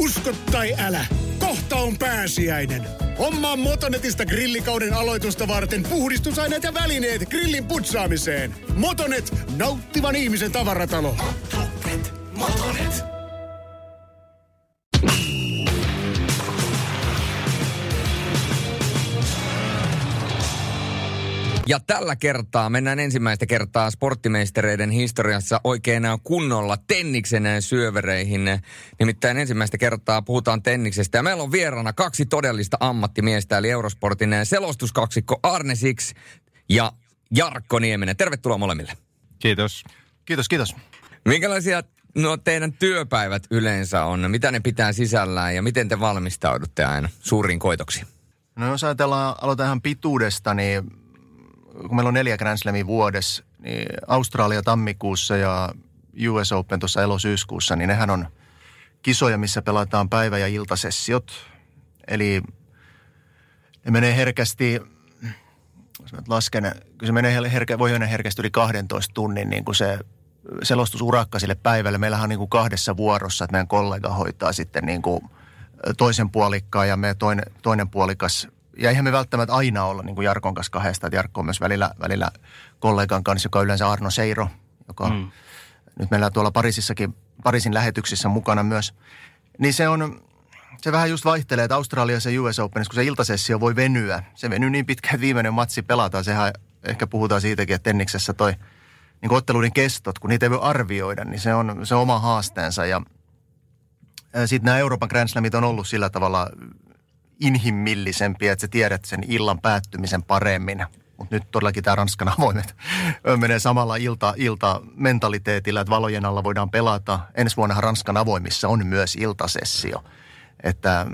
Usko tai älä, kohta on pääsiäinen. Hommaa Motonetista grillikauden aloitusta varten puhdistusaineet ja välineet grillin putsaamiseen. Motonet, nauttivan ihmisen tavaratalo. Motonet, Motonet. Ja tällä kertaa mennään ensimmäistä kertaa sporttimeistereiden historiassa oikein kunnolla tenniksen syövereihin. Nimittäin ensimmäistä kertaa puhutaan tenniksestä. Ja meillä on vieraana kaksi todellista ammattimiestä, eli Eurosportin selostuskaksikko Arne Six ja Jarkko Nieminen. Tervetuloa molemmille. Kiitos. Kiitos, kiitos. Minkälaisia no, teidän työpäivät yleensä on? Mitä ne pitää sisällään ja miten te valmistaudutte aina suuriin koitoksiin? No jos ajatellaan, aloitetaan ihan pituudesta, niin kun meillä on neljä Grand Slamia vuodessa, niin Australia tammikuussa ja US Open tuossa elosyyskuussa, niin nehän on kisoja, missä pelataan päivä- ja iltasessiot. Eli ne menee herkästi, jos mä lasken, kun se menee herkä, voi mennä herkästi yli 12 tunnin niin kuin se selostusurakka sille päivälle. Meillähän on niin kuin kahdessa vuorossa, että meidän kollega hoitaa sitten niin kuin toisen puolikkaan ja me toinen, toinen puolikas – ja eihän me välttämättä aina olla niin kuin Jarkon kanssa kahdesta. Että Jarkko on myös välillä, välillä kollegan kanssa, joka on yleensä Arno Seiro, joka mm. nyt meillä on tuolla Pariisissakin, Pariisin lähetyksissä mukana myös. Niin se on, se vähän just vaihtelee, että Australiassa ja US Openissa, kun se iltasessio voi venyä. Se venyy niin pitkään, että viimeinen matsi pelataan. Sehän ehkä puhutaan siitäkin, että tenniksessä toi niin otteluiden kestot, kun niitä ei voi arvioida, niin se on, se on oma haasteensa. Ja sitten nämä Euroopan Grand Slamit on ollut sillä tavalla inhimillisempi, että sä tiedät sen illan päättymisen paremmin. Mutta nyt todellakin tämä Ranskan avoimet menee samalla ilta, ilta mentaliteetillä, että valojen alla voidaan pelata. Ensi vuonna Ranskan avoimissa on myös iltasessio. Että,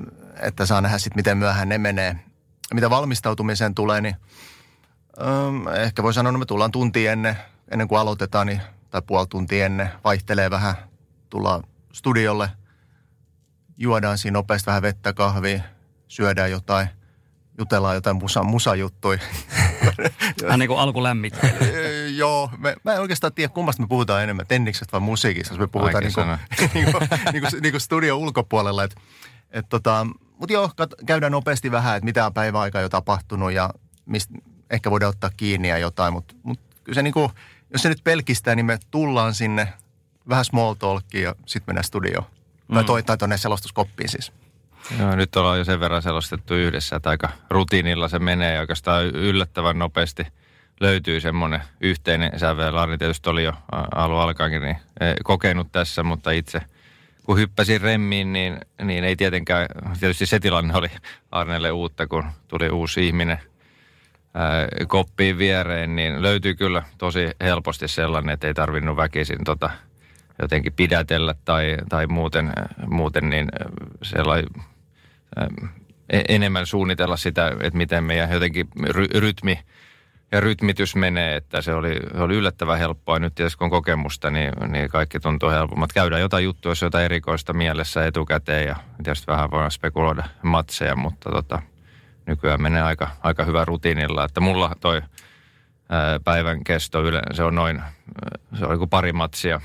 että saa nähdä sitten, miten myöhään ne menee. Mitä valmistautumiseen tulee, niin ähm, ehkä voi sanoa, että me tullaan tunti ennen, ennen kuin aloitetaan, niin, tai puoli tuntia ennen, vaihtelee vähän, tullaan studiolle, juodaan siinä nopeasti vähän vettä, kahvia, syödään jotain, jutellaan jotain musa, musajuttuja. Hän niin kuin alkulämmittely. Joo, me, mä en oikeastaan tiedä, kummasta me puhutaan enemmän, tenniksestä vai musiikista, jos me puhutaan niin kuin, niin kuin, niin kuin, niin kuin studio ulkopuolella. Et, et tota, Mutta joo, kat, käydään nopeasti vähän, että mitä päiväaikaa jo tapahtunut ja mistä ehkä voidaan ottaa kiinni ja jotain. Mutta mut kyllä se niin kuin, jos se nyt pelkistää, niin me tullaan sinne vähän small talkia ja sitten mennään studioon. Mm. Tai, toi, tai tuonne selostuskoppiin siis. Joo, nyt ollaan jo sen verran selostettu yhdessä, että aika rutiinilla se menee ja oikeastaan yllättävän nopeasti löytyy semmoinen yhteinen sävel. Arni tietysti oli jo alun alkaenkin niin e, kokenut tässä, mutta itse kun hyppäsin remmiin, niin, niin ei tietenkään, tietysti se tilanne oli Arnelle uutta, kun tuli uusi ihminen koppiin viereen, niin löytyy kyllä tosi helposti sellainen, että ei tarvinnut väkisin tota, jotenkin pidätellä tai, tai muuten, muuten niin sellainen E-, enemmän suunnitella sitä, että miten meidän jotenkin ry- rytmi ja rytmitys menee, että se oli, se oli yllättävän helppoa. Nyt tietysti kun on kokemusta, niin, niin kaikki tuntuu helpommat. Käydään jotain juttua, jos jotain erikoista mielessä etukäteen ja tietysti vähän voidaan spekuloida matseja, mutta tota, nykyään menee aika, aika hyvä rutiinilla. Että mulla toi päivän kesto yle, se on noin, se on kuin pari matsia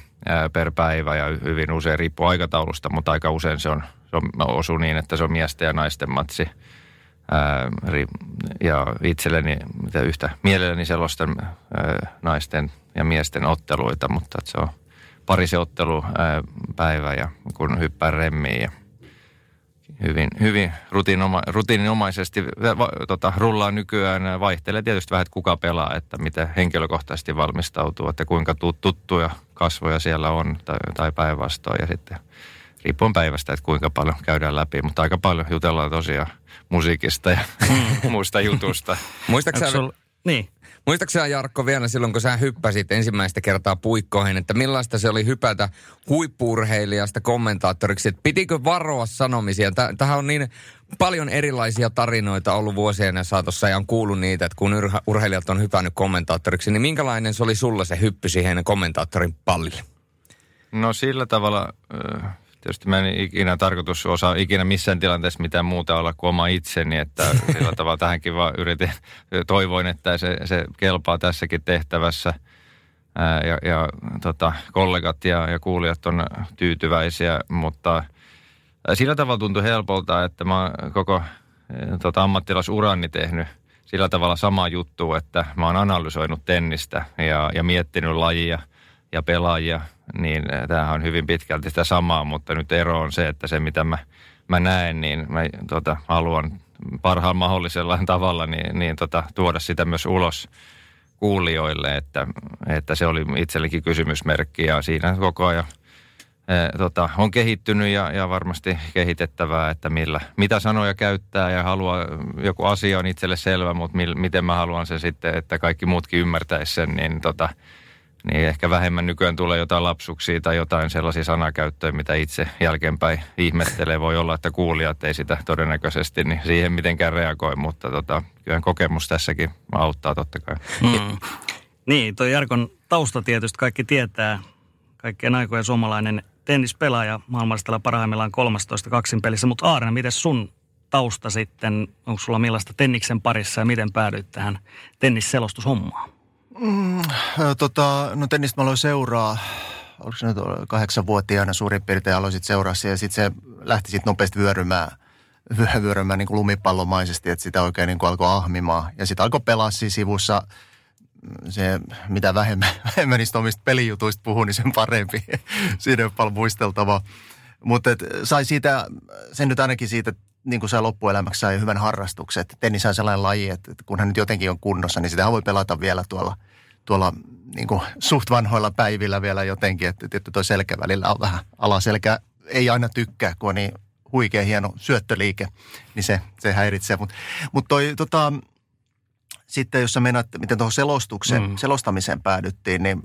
per päivä ja hyvin usein riippuu aikataulusta, mutta aika usein se on se on, osuu niin, että se on miesten ja naisten matsi. Ja itselleni mitä yhtä mielelläni selostan naisten ja miesten otteluita, mutta se on pari se ottelu päivä ja kun hyppää remmiin ja hyvin, hyvin rutiinoma, rutiininomaisesti va, tota, rullaa nykyään. Vaihtelee tietysti vähän, että kuka pelaa, että miten henkilökohtaisesti valmistautuu, että kuinka tuttuja kasvoja siellä on tai, tai päinvastoin ja sitten – riippuen päivästä, että kuinka paljon käydään läpi, mutta aika paljon jutellaan tosiaan musiikista ja mm. muista jutusta. Muistaakseni, sul... niin. Muistaakseni Jarkko vielä silloin, kun sä hyppäsit ensimmäistä kertaa puikkoihin, että millaista se oli hypätä huippurheilijasta kommentaattoriksi, että pitikö varoa sanomisia? Tähän on niin paljon erilaisia tarinoita ollut vuosien saatossa ja on kuullut niitä, että kun urheilijat on hypännyt kommentaattoriksi, niin minkälainen se oli sulla se hyppy siihen kommentaattorin pallille? No sillä tavalla Tietysti mä en ikinä tarkoitus osaa ikinä missään tilanteessa mitään muuta olla kuin oma itseni, että sillä tavalla tähänkin vaan yritin, toivoin, että se, se kelpaa tässäkin tehtävässä. Ää, ja, ja tota, kollegat ja, ja kuulijat on tyytyväisiä, mutta Sillä tavalla tuntui helpolta, että mä oon koko tota, ammattilaisurani tehnyt sillä tavalla sama juttu, että mä oon analysoinut tennistä ja, ja miettinyt lajia ja pelaajia, niin tämähän on hyvin pitkälti sitä samaa, mutta nyt ero on se, että se mitä mä, mä näen, niin mä tota, haluan parhaan mahdollisella tavalla niin, niin tota, tuoda sitä myös ulos kuulijoille, että, että se oli itsellekin kysymysmerkki ja siinä koko ajan e, tota, on kehittynyt ja, ja varmasti kehitettävää, että millä, mitä sanoja käyttää ja haluaa, joku asia on itselle selvä, mutta mil, miten mä haluan sen sitten, että kaikki muutkin ymmärtäisi sen, niin tota, niin ehkä vähemmän nykyään tulee jotain lapsuksia tai jotain sellaisia sanakäyttöjä, mitä itse jälkeenpäin ihmettelee. Voi olla, että kuulijat ei sitä todennäköisesti niin siihen mitenkään reagoi, mutta tota, kyllä kokemus tässäkin auttaa totta kai. Mm. Niin, tuo Jarkon tausta tietysti kaikki tietää. Kaikkien aikojen suomalainen tennispelaaja maailmalla parhaimmillaan 13 kaksin pelissä. Mutta Aarna, miten sun tausta sitten, onko sulla millaista tenniksen parissa ja miten päädyit tähän tennisselostushommaan? Mm, tota, no tennistä mä aloin seuraa, oliko se nyt kahdeksanvuotiaana suurin piirtein aloisit seuraa ja sitten se lähti sitten nopeasti vyörymään, vyörymään niin kuin lumipallomaisesti, että sitä oikein niin kuin alkoi ahmimaan. Ja sitten alkoi pelaa siinä sivussa se, mitä vähemmän, vähemmän niistä omista pelijutuista puhuu, niin sen parempi. Siinä on paljon muisteltavaa. Mutta sai siitä, sen nyt ainakin siitä, niin kuin sai loppuelämäksi sai hyvän harrastuksen. Tennis on sellainen laji, että kun hän nyt jotenkin on kunnossa, niin sitä voi pelata vielä tuolla – tuolla niin kuin suht vanhoilla päivillä vielä jotenkin, että tietty toi selkä välillä on vähän alaselkä. Ei aina tykkää, kun on niin huikea hieno syöttöliike, niin se, se häiritsee. Mutta mut toi tota, sitten jos sä mennät, miten tuohon selostuksen, mm. selostamiseen päädyttiin, niin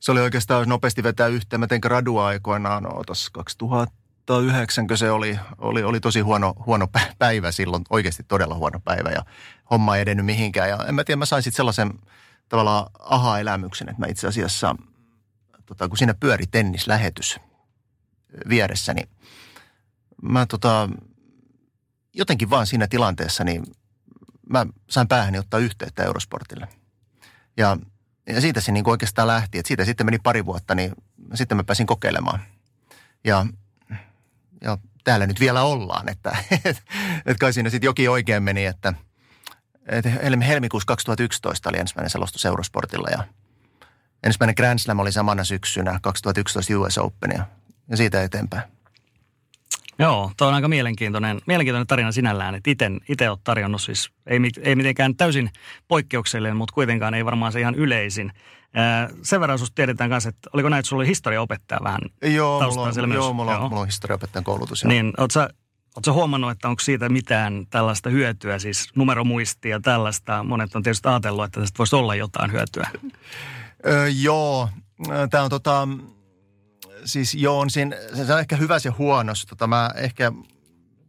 se oli oikeastaan nopeasti vetää yhteen. Mä tein gradua aikoinaan, no, 2009, se oli, oli, oli tosi huono, huono päivä silloin, oikeasti todella huono päivä ja homma ei edennyt mihinkään. Ja en mä tiedä, mä sain sitten sellaisen tavallaan aha-elämyksen, että mä itse asiassa, tota, kun siinä pyöri tennislähetys vieressä, niin mä tota, jotenkin vaan siinä tilanteessa, niin mä sain päähäni ottaa yhteyttä Eurosportille. Ja, ja siitä se niin oikeastaan lähti, että siitä sitten meni pari vuotta, niin sitten mä pääsin kokeilemaan. Ja, ja täällä nyt vielä ollaan, että et, et kai siinä sitten jokin oikein meni, että – helmikuussa 2011 oli ensimmäinen selostus Eurosportilla ja ensimmäinen Grand Slam oli samana syksynä 2011 US Open ja, ja siitä eteenpäin. Joo, tuo on aika mielenkiintoinen, mielenkiintoinen tarina sinällään, että itse olet tarjonnut siis, ei, ei mitenkään täysin poikkeuksellinen, mutta kuitenkaan ei varmaan se ihan yleisin. Ää, sen verran sinusta tiedetään kanssa, että oliko näin, että sulla oli historiaopettaja vähän Joo, mulla on, joo, mulla, on, mulla on historiaopettajan koulutus. Joo. Niin, oletko Oletko huomannut, että onko siitä mitään tällaista hyötyä, siis numeromuistia tällaista? Monet on tietysti ajatellut, että tästä voisi olla jotain hyötyä. Öö, joo, tämä on tota, siis joo, on siinä, se on ehkä hyvä ja huono. Tota, mä ehkä,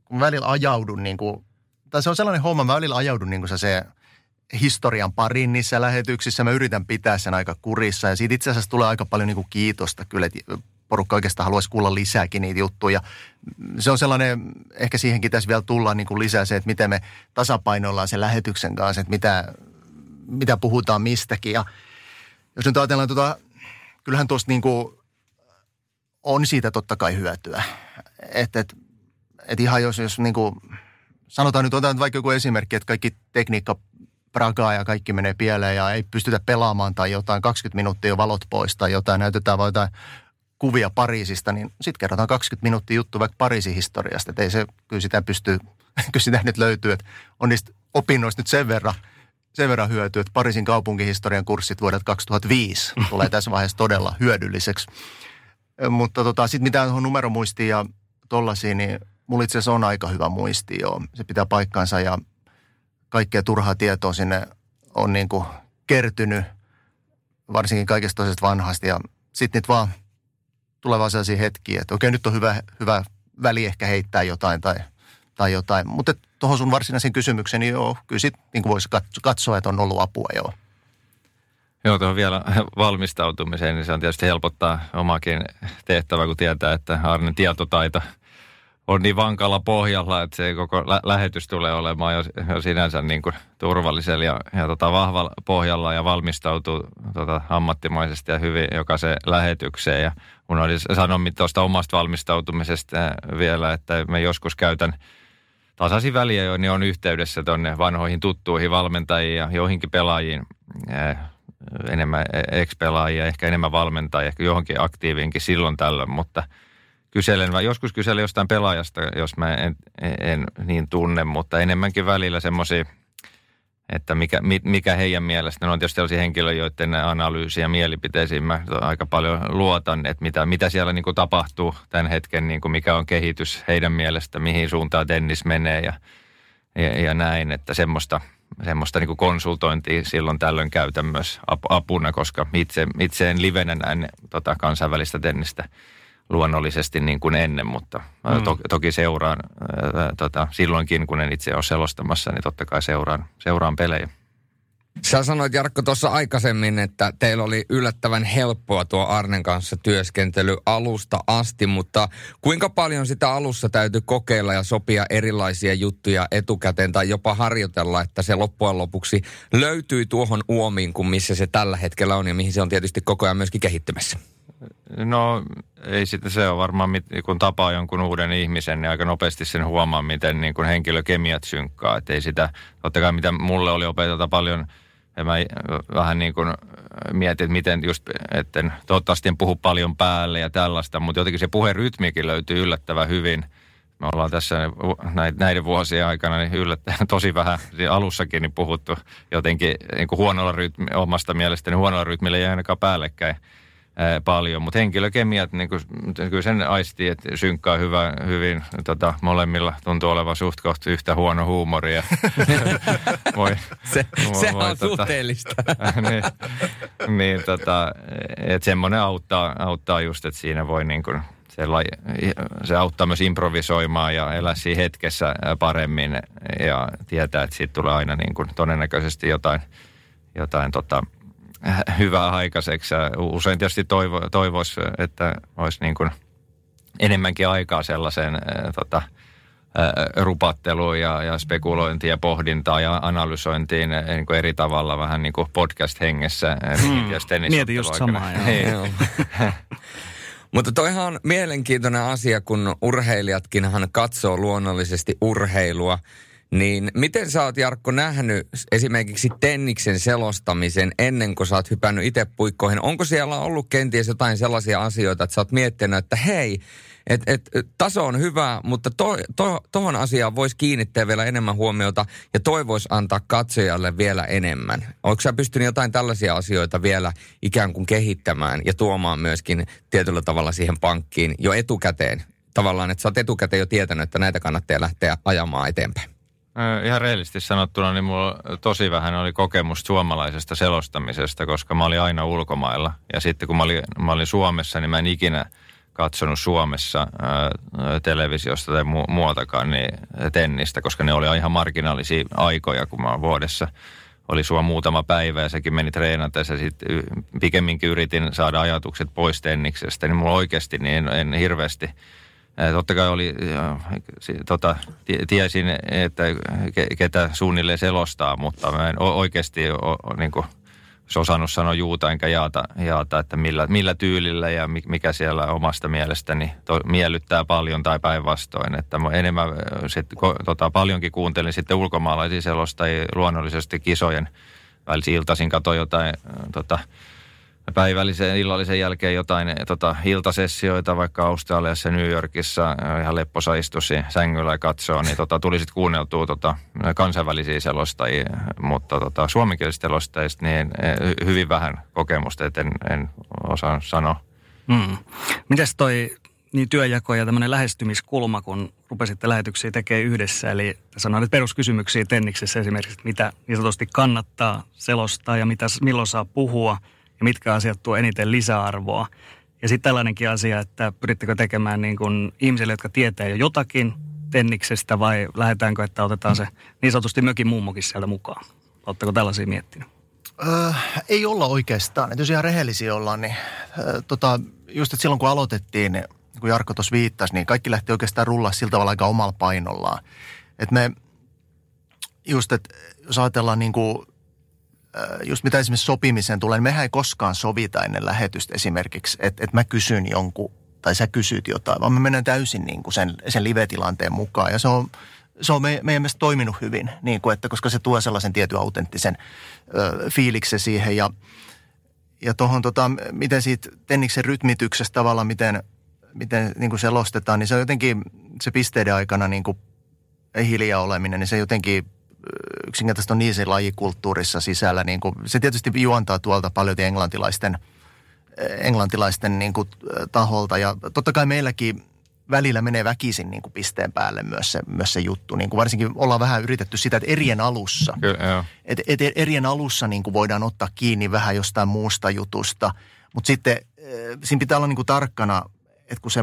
kun välillä ajaudun niin kuin, tai se on sellainen homma, mä välillä ajaudun niin kuin se historian parin niissä lähetyksissä. Mä yritän pitää sen aika kurissa ja siitä itse asiassa tulee aika paljon niin kuin kiitosta kyllä, porukka oikeastaan haluaisi kuulla lisääkin niitä juttuja. Se on sellainen, ehkä siihenkin tässä vielä tullaan niin kuin lisää se, että miten me tasapainoillaan sen lähetyksen kanssa, että mitä, mitä puhutaan mistäkin. Ja jos nyt ajatellaan tuota, kyllähän tuosta niin kuin on siitä totta kai hyötyä. Että et, et ihan jos, jos niin kuin, sanotaan nyt, otetaan vaikka joku esimerkki, että kaikki tekniikka pragaa ja kaikki menee pieleen ja ei pystytä pelaamaan tai jotain, 20 minuuttia valot pois tai jotain, näytetään vain jotain kuvia Pariisista, niin sitten kerrotaan 20 minuuttia juttu vaikka Pariisin historiasta. Että ei se, kyllä sitä pystyy, kyllä sitä nyt löytyy, että on niistä opinnoista nyt sen verran, sen verran hyötyä, että Pariisin kaupunkihistorian kurssit vuodelta 2005 tulee tässä vaiheessa todella hyödylliseksi. Mutta tota, sitten mitä on numeromuistiin ja tollaisiin, niin mulla itse asiassa on aika hyvä muisti jo. Se pitää paikkansa ja kaikkea turhaa tietoa sinne on niin kuin kertynyt, varsinkin kaikesta toisesta vanhasta. Ja sitten niitä vaan tulee vaan sellaisia hetkiä, että okei, nyt on hyvä, hyvä väli ehkä heittää jotain tai, tai jotain. Mutta tuohon sun varsinaisen kysymykseen, niin joo, kyllä sit niin voisi katsoa, että on ollut apua, joo. Joo, tuohon vielä valmistautumiseen, niin se on tietysti helpottaa omakin tehtävä, kun tietää, että Arnen tietotaito on niin vankalla pohjalla, että se koko lä- lähetys tulee olemaan jo, jo sinänsä niin kuin turvallisella ja, ja tota vahvalla pohjalla ja valmistautuu tota ammattimaisesti ja hyvin jokaiseen lähetykseen. Ja mun oli sanoa tuosta omasta valmistautumisesta vielä, että me joskus käytän tasaisin väliä, niin on yhteydessä tuonne vanhoihin tuttuihin valmentajiin ja joihinkin pelaajiin, enemmän ex-pelaajia, ehkä enemmän valmentajia, ehkä johonkin aktiiviinkin silloin tällöin, mutta – kyselen, vai joskus kyselen jostain pelaajasta, jos mä en, en niin tunne, mutta enemmänkin välillä semmoisia, että mikä, mikä heidän mielestä, ne on tietysti sellaisia henkilöitä, joiden analyysi ja mielipiteisiin mä aika paljon luotan, että mitä, mitä siellä niin kuin tapahtuu tämän hetken, niin kuin mikä on kehitys heidän mielestä, mihin suuntaan tennis menee ja, ja, ja näin, että semmoista, semmoista niin konsultointia silloin tällöin käytän myös apuna, koska itse, itse en livenä näin tota kansainvälistä tennistä luonnollisesti niin kuin ennen, mutta mm. to, toki seuraan ää, tota, silloinkin, kun en itse ole selostamassa, niin totta kai seuraan, seuraan pelejä. Sä sanoit Jarkko tuossa aikaisemmin, että teillä oli yllättävän helppoa tuo Arnen kanssa työskentely alusta asti, mutta kuinka paljon sitä alussa täytyy kokeilla ja sopia erilaisia juttuja etukäteen tai jopa harjoitella, että se loppujen lopuksi löytyy tuohon uomiin kuin missä se tällä hetkellä on ja mihin se on tietysti koko ajan myöskin kehittymässä? No ei sitten se on varmaan, kun tapaa jonkun uuden ihmisen, niin aika nopeasti sen huomaa, miten niin kuin henkilökemiat synkkaa. Että ei sitä, totta kai mitä mulle oli opeteta paljon, ja mä vähän niin kuin mietin, että miten just, että toivottavasti en puhu paljon päälle ja tällaista, mutta jotenkin se puherytmikin löytyy yllättävän hyvin. Me ollaan tässä näiden vuosien aikana niin yllättävän tosi vähän alussakin niin puhuttu jotenkin niin kuin huonolla rytmi, omasta mielestäni huonolla rytmillä ei ainakaan päällekkäin paljon, mutta henkilökemiat, niin kyllä sen aistii, että synkkää hyvä, hyvin, tota, molemmilla tuntuu olevan suht kohta yhtä huono huumoria. voi, se se voi, on tota, suhteellista. niin, niin tota, että semmoinen auttaa, auttaa just, että siinä voi niin kuin, se, se auttaa myös improvisoimaan ja elää siinä hetkessä paremmin ja tietää, että siitä tulee aina niin kuin todennäköisesti jotain, jotain tota, hyvää aikaiseksi. Usein tietysti toivo, toivoisi, että olisi niin kuin enemmänkin aikaa sellaiseen tota, rupatteluun ja, ja spekulointiin ja pohdintaa ja analysointiin niin kuin eri tavalla vähän niin kuin podcast-hengessä. Hmm. Mietin just samaa. Niin. Mutta toihan on mielenkiintoinen asia, kun urheilijatkinhan katsoo luonnollisesti urheilua – niin miten sä oot Jarkko nähnyt esimerkiksi Tenniksen selostamisen ennen kuin sä oot hypännyt itse puikkoihin? Onko siellä ollut kenties jotain sellaisia asioita, että sä oot miettinyt, että hei, et, et, taso on hyvä, mutta to, to, asiaan voisi kiinnittää vielä enemmän huomiota ja toivoisi antaa katsojalle vielä enemmän. Onko sä pystynyt jotain tällaisia asioita vielä ikään kuin kehittämään ja tuomaan myöskin tietyllä tavalla siihen pankkiin jo etukäteen? Tavallaan, että sä oot etukäteen jo tietänyt, että näitä kannattaa lähteä ajamaan eteenpäin. Ihan reellisesti sanottuna, niin mulla tosi vähän oli kokemus suomalaisesta selostamisesta, koska mä olin aina ulkomailla. Ja sitten kun mä olin, mä olin Suomessa, niin mä en ikinä katsonut Suomessa televisiosta tai mu- muualtakaan niin tennistä, koska ne oli ihan marginaalisia aikoja, kun mä vuodessa oli sua muutama päivä ja sekin meni treenata ja sitten pikemminkin yritin saada ajatukset pois tenniksestä, niin mulla oikeasti niin en, en hirveästi – Totta kai oli, tota, tiesin, että ketä suunnilleen selostaa, mutta mä en oikeasti ole niin kuin, osannut sanoa juuta enkä jaata, jaata että millä, millä tyylillä ja mikä siellä omasta mielestäni to, miellyttää paljon tai päinvastoin. Että mä enemmän sit, ko, tota, paljonkin kuuntelin sitten ulkomaalaisia selostajia luonnollisesti kisojen välisiin iltaisin katsoin jotain tota, päivällisen illallisen jälkeen jotain tota, iltasessioita vaikka Australiassa New Yorkissa ihan lepposa istusi sängyllä ja katsoo, niin tota, tuli sitten kuunneltua tota, kansainvälisiä selostajia, mutta tota, suomenkielisistä selostajista niin hyvin vähän kokemusta, että en, en osaa sanoa. Mm. Mitäs toi niin työjako ja tämmöinen lähestymiskulma, kun rupesitte lähetyksiä tekemään yhdessä. Eli sanoit peruskysymyksiä Tenniksessä esimerkiksi, että mitä niin sanotusti kannattaa selostaa ja mitä, milloin saa puhua – mitkä asiat tuo eniten lisäarvoa. Ja sitten tällainenkin asia, että pyrittekö tekemään niin kuin ihmisille, jotka tietää jo jotakin tenniksestä vai lähdetäänkö, että otetaan se niin sanotusti mökin mummokin sieltä mukaan? Oletteko tällaisia miettinyt? Öö, ei olla oikeastaan. Että jos ihan rehellisiä ollaan, niin öö, tota, just että silloin kun aloitettiin, kuin Jarkko tuossa viittasi, niin kaikki lähti oikeastaan rullaa sillä tavalla aika omalla painollaan. Että me just, että jos ajatellaan niin kuin, just mitä esimerkiksi sopimiseen tulee, niin mehän ei koskaan sovita ennen lähetystä esimerkiksi, että, että mä kysyn jonkun tai sä kysyt jotain, vaan me mennään täysin niin kuin sen, sen live-tilanteen mukaan. Ja se on, se on me, meidän mielestä toiminut hyvin, niin kuin, että koska se tuo sellaisen tietyn autenttisen ö, fiiliksen siihen. Ja, ja tuohon, tota, miten siitä Tenniksen rytmityksestä tavallaan, miten, miten niin kuin selostetaan, niin se on jotenkin se pisteiden aikana niin kuin hiljaa oleminen, niin se jotenkin yksinkertaisesti on niin se lajikulttuurissa sisällä. Niin kuin, se tietysti juontaa tuolta paljon englantilaisten, englantilaisten niin kuin, taholta. Ja totta kai meilläkin välillä menee väkisin niin kuin pisteen päälle myös se, myös se juttu. Niin kuin varsinkin ollaan vähän yritetty sitä, että erien alussa. Kyllä, et, et erien alussa niin kuin voidaan ottaa kiinni vähän jostain muusta jutusta. Mutta sitten siinä pitää olla niin kuin tarkkana, että kun se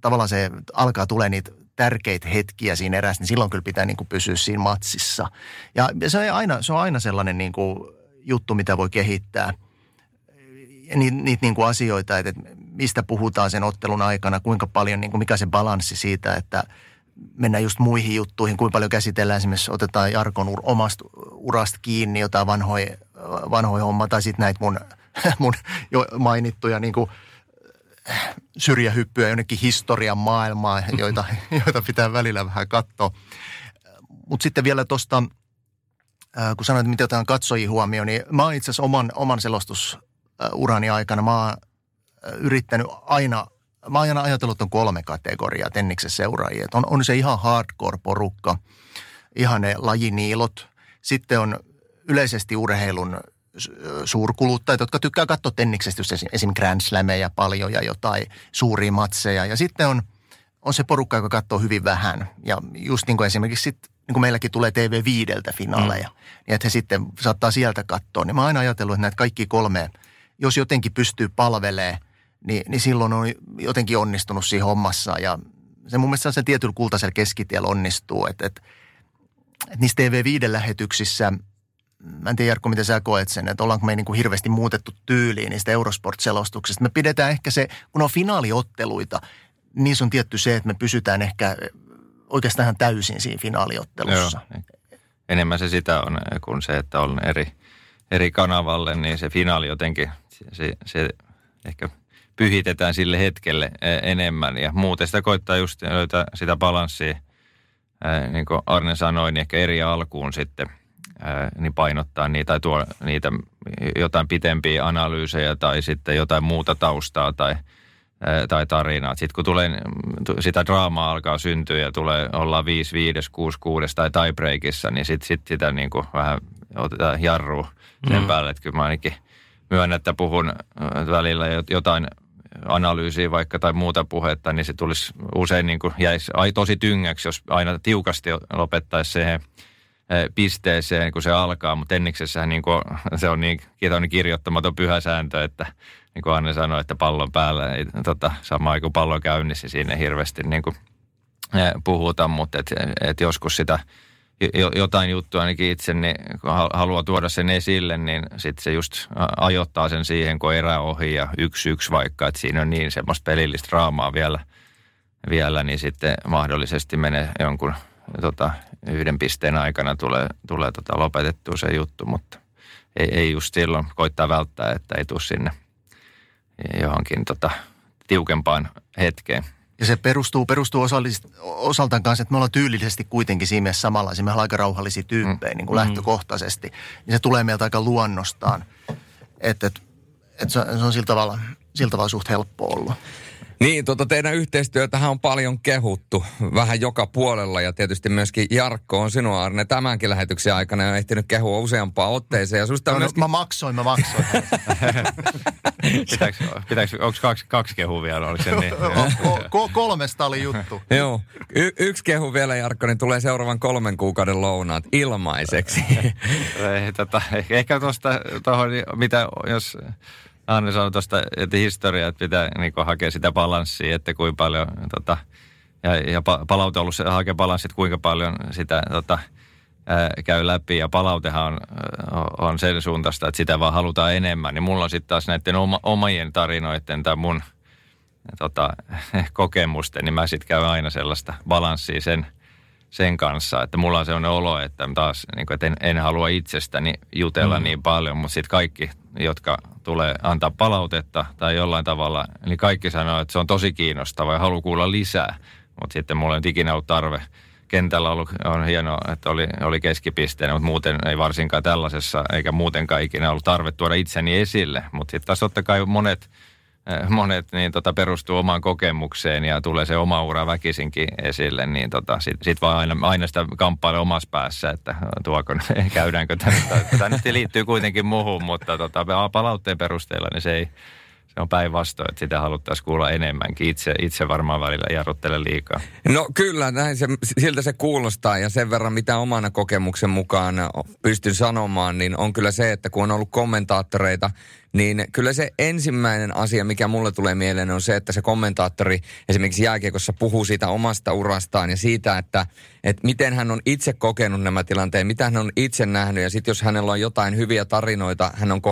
tavallaan se alkaa tulee niitä tärkeitä hetkiä siinä erässä, niin silloin kyllä pitää niin kuin pysyä siinä matsissa. Ja se on aina, se on aina sellainen niin kuin juttu, mitä voi kehittää. Niitä, niitä niin kuin asioita, että mistä puhutaan sen ottelun aikana, kuinka paljon, niin kuin mikä se balanssi siitä, että mennään just muihin juttuihin, kuinka paljon käsitellään esimerkiksi, otetaan Jarkon ur, omasta urasta kiinni jotain vanhoja vanhoi homma, tai sitten näitä mun, mun jo mainittuja niin kuin – syrjähyppyä jonnekin historian maailmaa, joita, joita pitää välillä vähän katsoa. Mutta sitten vielä tuosta, kun sanoit, mitä otetaan katsojia huomioon, niin mä oon itse asiassa oman, oman selostusurani aikana, mä oon yrittänyt aina, mä oon aina ajatellut, että on kolme kategoriaa Tenniksen seuraajia. On, on se ihan hardcore-porukka, ihan ne lajiniilot. Sitten on yleisesti urheilun suurkuluttajat, jotka tykkää katsoa tenniksestä just esim. esim. Grand Slameja paljon ja jotain suuria matseja. Ja sitten on, on se porukka, joka katsoo hyvin vähän. Ja just niin kuin esimerkiksi sit, niin kuin meilläkin tulee TV5 finaaleja, mm. niin että he sitten saattaa sieltä katsoa. Niin mä oon aina ajatellut, että näitä kaikki kolme, jos jotenkin pystyy palvelee, niin, niin silloin on jotenkin onnistunut siinä hommassa. Ja se mun mielestä se tietyllä kultaisella keskitiellä onnistuu, että, että, että niissä TV5-lähetyksissä – mä en tiedä Jarkko, miten sä koet sen, että ollaanko me niin kuin hirveästi muutettu tyyliin niistä Eurosport-selostuksista. Me pidetään ehkä se, kun on finaaliotteluita, niin on tietty se, että me pysytään ehkä oikeastaan täysin siinä finaaliottelussa. Joo. Enemmän se sitä on kuin se, että on eri, eri kanavalle, niin se finaali jotenkin, se, se ehkä pyhitetään sille hetkelle e, enemmän. Ja muuten sitä koittaa just löytää sitä balanssia, niin kuin Arne sanoi, niin ehkä eri alkuun sitten – niin painottaa niitä tai tuo niitä jotain pitempiä analyysejä tai sitten jotain muuta taustaa tai, tai tarinaa. Sitten kun tulee, sitä draamaa alkaa syntyä ja tulee olla 5, 5, 6, 6 tai tiebreakissa, niin sitten sit sitä niin kuin vähän otetaan jarru sen mm. päälle. Että kyllä mä ainakin myönnän, että puhun välillä jotain analyysiä vaikka tai muuta puhetta, niin se tulisi usein niin kuin jäisi ai tosi tyngäksi, jos aina tiukasti lopettaisi siihen – pisteeseen, kun se alkaa, mutta Tenniksessähän niin kuin, se on niin, on kirjoittamaton pyhä sääntö, että niin kuin Anne sanoi, että pallon päällä ei tota, sama kuin pallo käynnissä siinä hirveästi niin kuin, puhuta, mutta et, et joskus sitä jotain juttua ainakin itse, niin kun haluaa tuoda sen esille, niin sitten se just ajoittaa sen siihen, kun erä ohi ja yksi yksi vaikka, että siinä on niin semmoista pelillistä draamaa vielä, vielä niin sitten mahdollisesti menee jonkun tota, yhden pisteen aikana tulee, tulee tota lopetettua se juttu, mutta ei, ei just silloin koittaa välttää, että ei tule sinne johonkin tota, tiukempaan hetkeen. Ja se perustuu, perustuu osaltaan kanssa, että me ollaan tyylillisesti kuitenkin siinä mielessä samanlaisia. Me ollaan aika rauhallisia tyyppejä mm. niin kuin mm. lähtökohtaisesti. Niin se tulee meiltä aika luonnostaan. Että et, et se, se on sillä tavalla, sillä tavalla suht helppo ollut. Niin, tuota teidän yhteistyötähän on paljon kehuttu vähän joka puolella ja tietysti myöskin Jarkko on sinua Arne tämänkin lähetyksen aikana ja ehtinyt kehua useampaan otteeseen. Ja susta no, myöskin... Mä maksoin, mä maksoin. pitääkö, pitääkö, onko kaksi, kaksi kehua vielä, oliko se niin? ko, kolmesta oli juttu. Joo, y- yksi kehu vielä Jarkko, niin tulee seuraavan kolmen kuukauden lounaat ilmaiseksi. Ei, tota, ehkä tuosta tuohon, mitä jos Anne sanoi tuosta, että historia, että pitää niin hakea sitä balanssia, että kuinka paljon, tota, ja, ja palaute on ollut se, hakea balanssia, että kuinka paljon sitä tota, ää, käy läpi. Ja palautehan on, on sen suuntaista, että sitä vaan halutaan enemmän. Niin mulla on sitten taas näiden oma, omien tarinoiden tai mun tota, kokemusten, niin mä sitten käyn aina sellaista balanssia sen, sen kanssa, että mulla on sellainen olo, että taas niin kuin, että en, en halua itsestäni jutella mm. niin paljon, mutta sitten kaikki, jotka tulee antaa palautetta tai jollain tavalla, niin kaikki sanoo, että se on tosi kiinnostava ja haluaa kuulla lisää, mutta sitten mulla on ikinä ollut tarve kentällä ollut, on hienoa, että oli, oli keskipisteenä, mutta muuten ei varsinkaan tällaisessa, eikä muutenkaan ikinä ollut tarve tuoda itseni esille. Mutta sitten taas totta kai monet, monet niin tota, perustuu omaan kokemukseen ja tulee se oma ura väkisinkin esille, niin tota, sitten sit vaan aina, aina sitä kamppailla omassa päässä, että tuoko, käydäänkö tämä. Tämä nyt liittyy kuitenkin muuhun, mutta tota, palautteen perusteella niin se ei, se on päinvastoin, että sitä haluttaisiin kuulla enemmänkin. Itse, itse varmaan välillä jarruttele liikaa. No kyllä, näin se, siltä se kuulostaa ja sen verran mitä omana kokemuksen mukaan pystyn sanomaan, niin on kyllä se, että kun on ollut kommentaattoreita, niin kyllä se ensimmäinen asia, mikä mulle tulee mieleen, on se, että se kommentaattori esimerkiksi jääkiekossa puhuu siitä omasta urastaan ja siitä, että, että miten hän on itse kokenut nämä tilanteet, mitä hän on itse nähnyt. Ja sitten jos hänellä on jotain hyviä tarinoita, hän on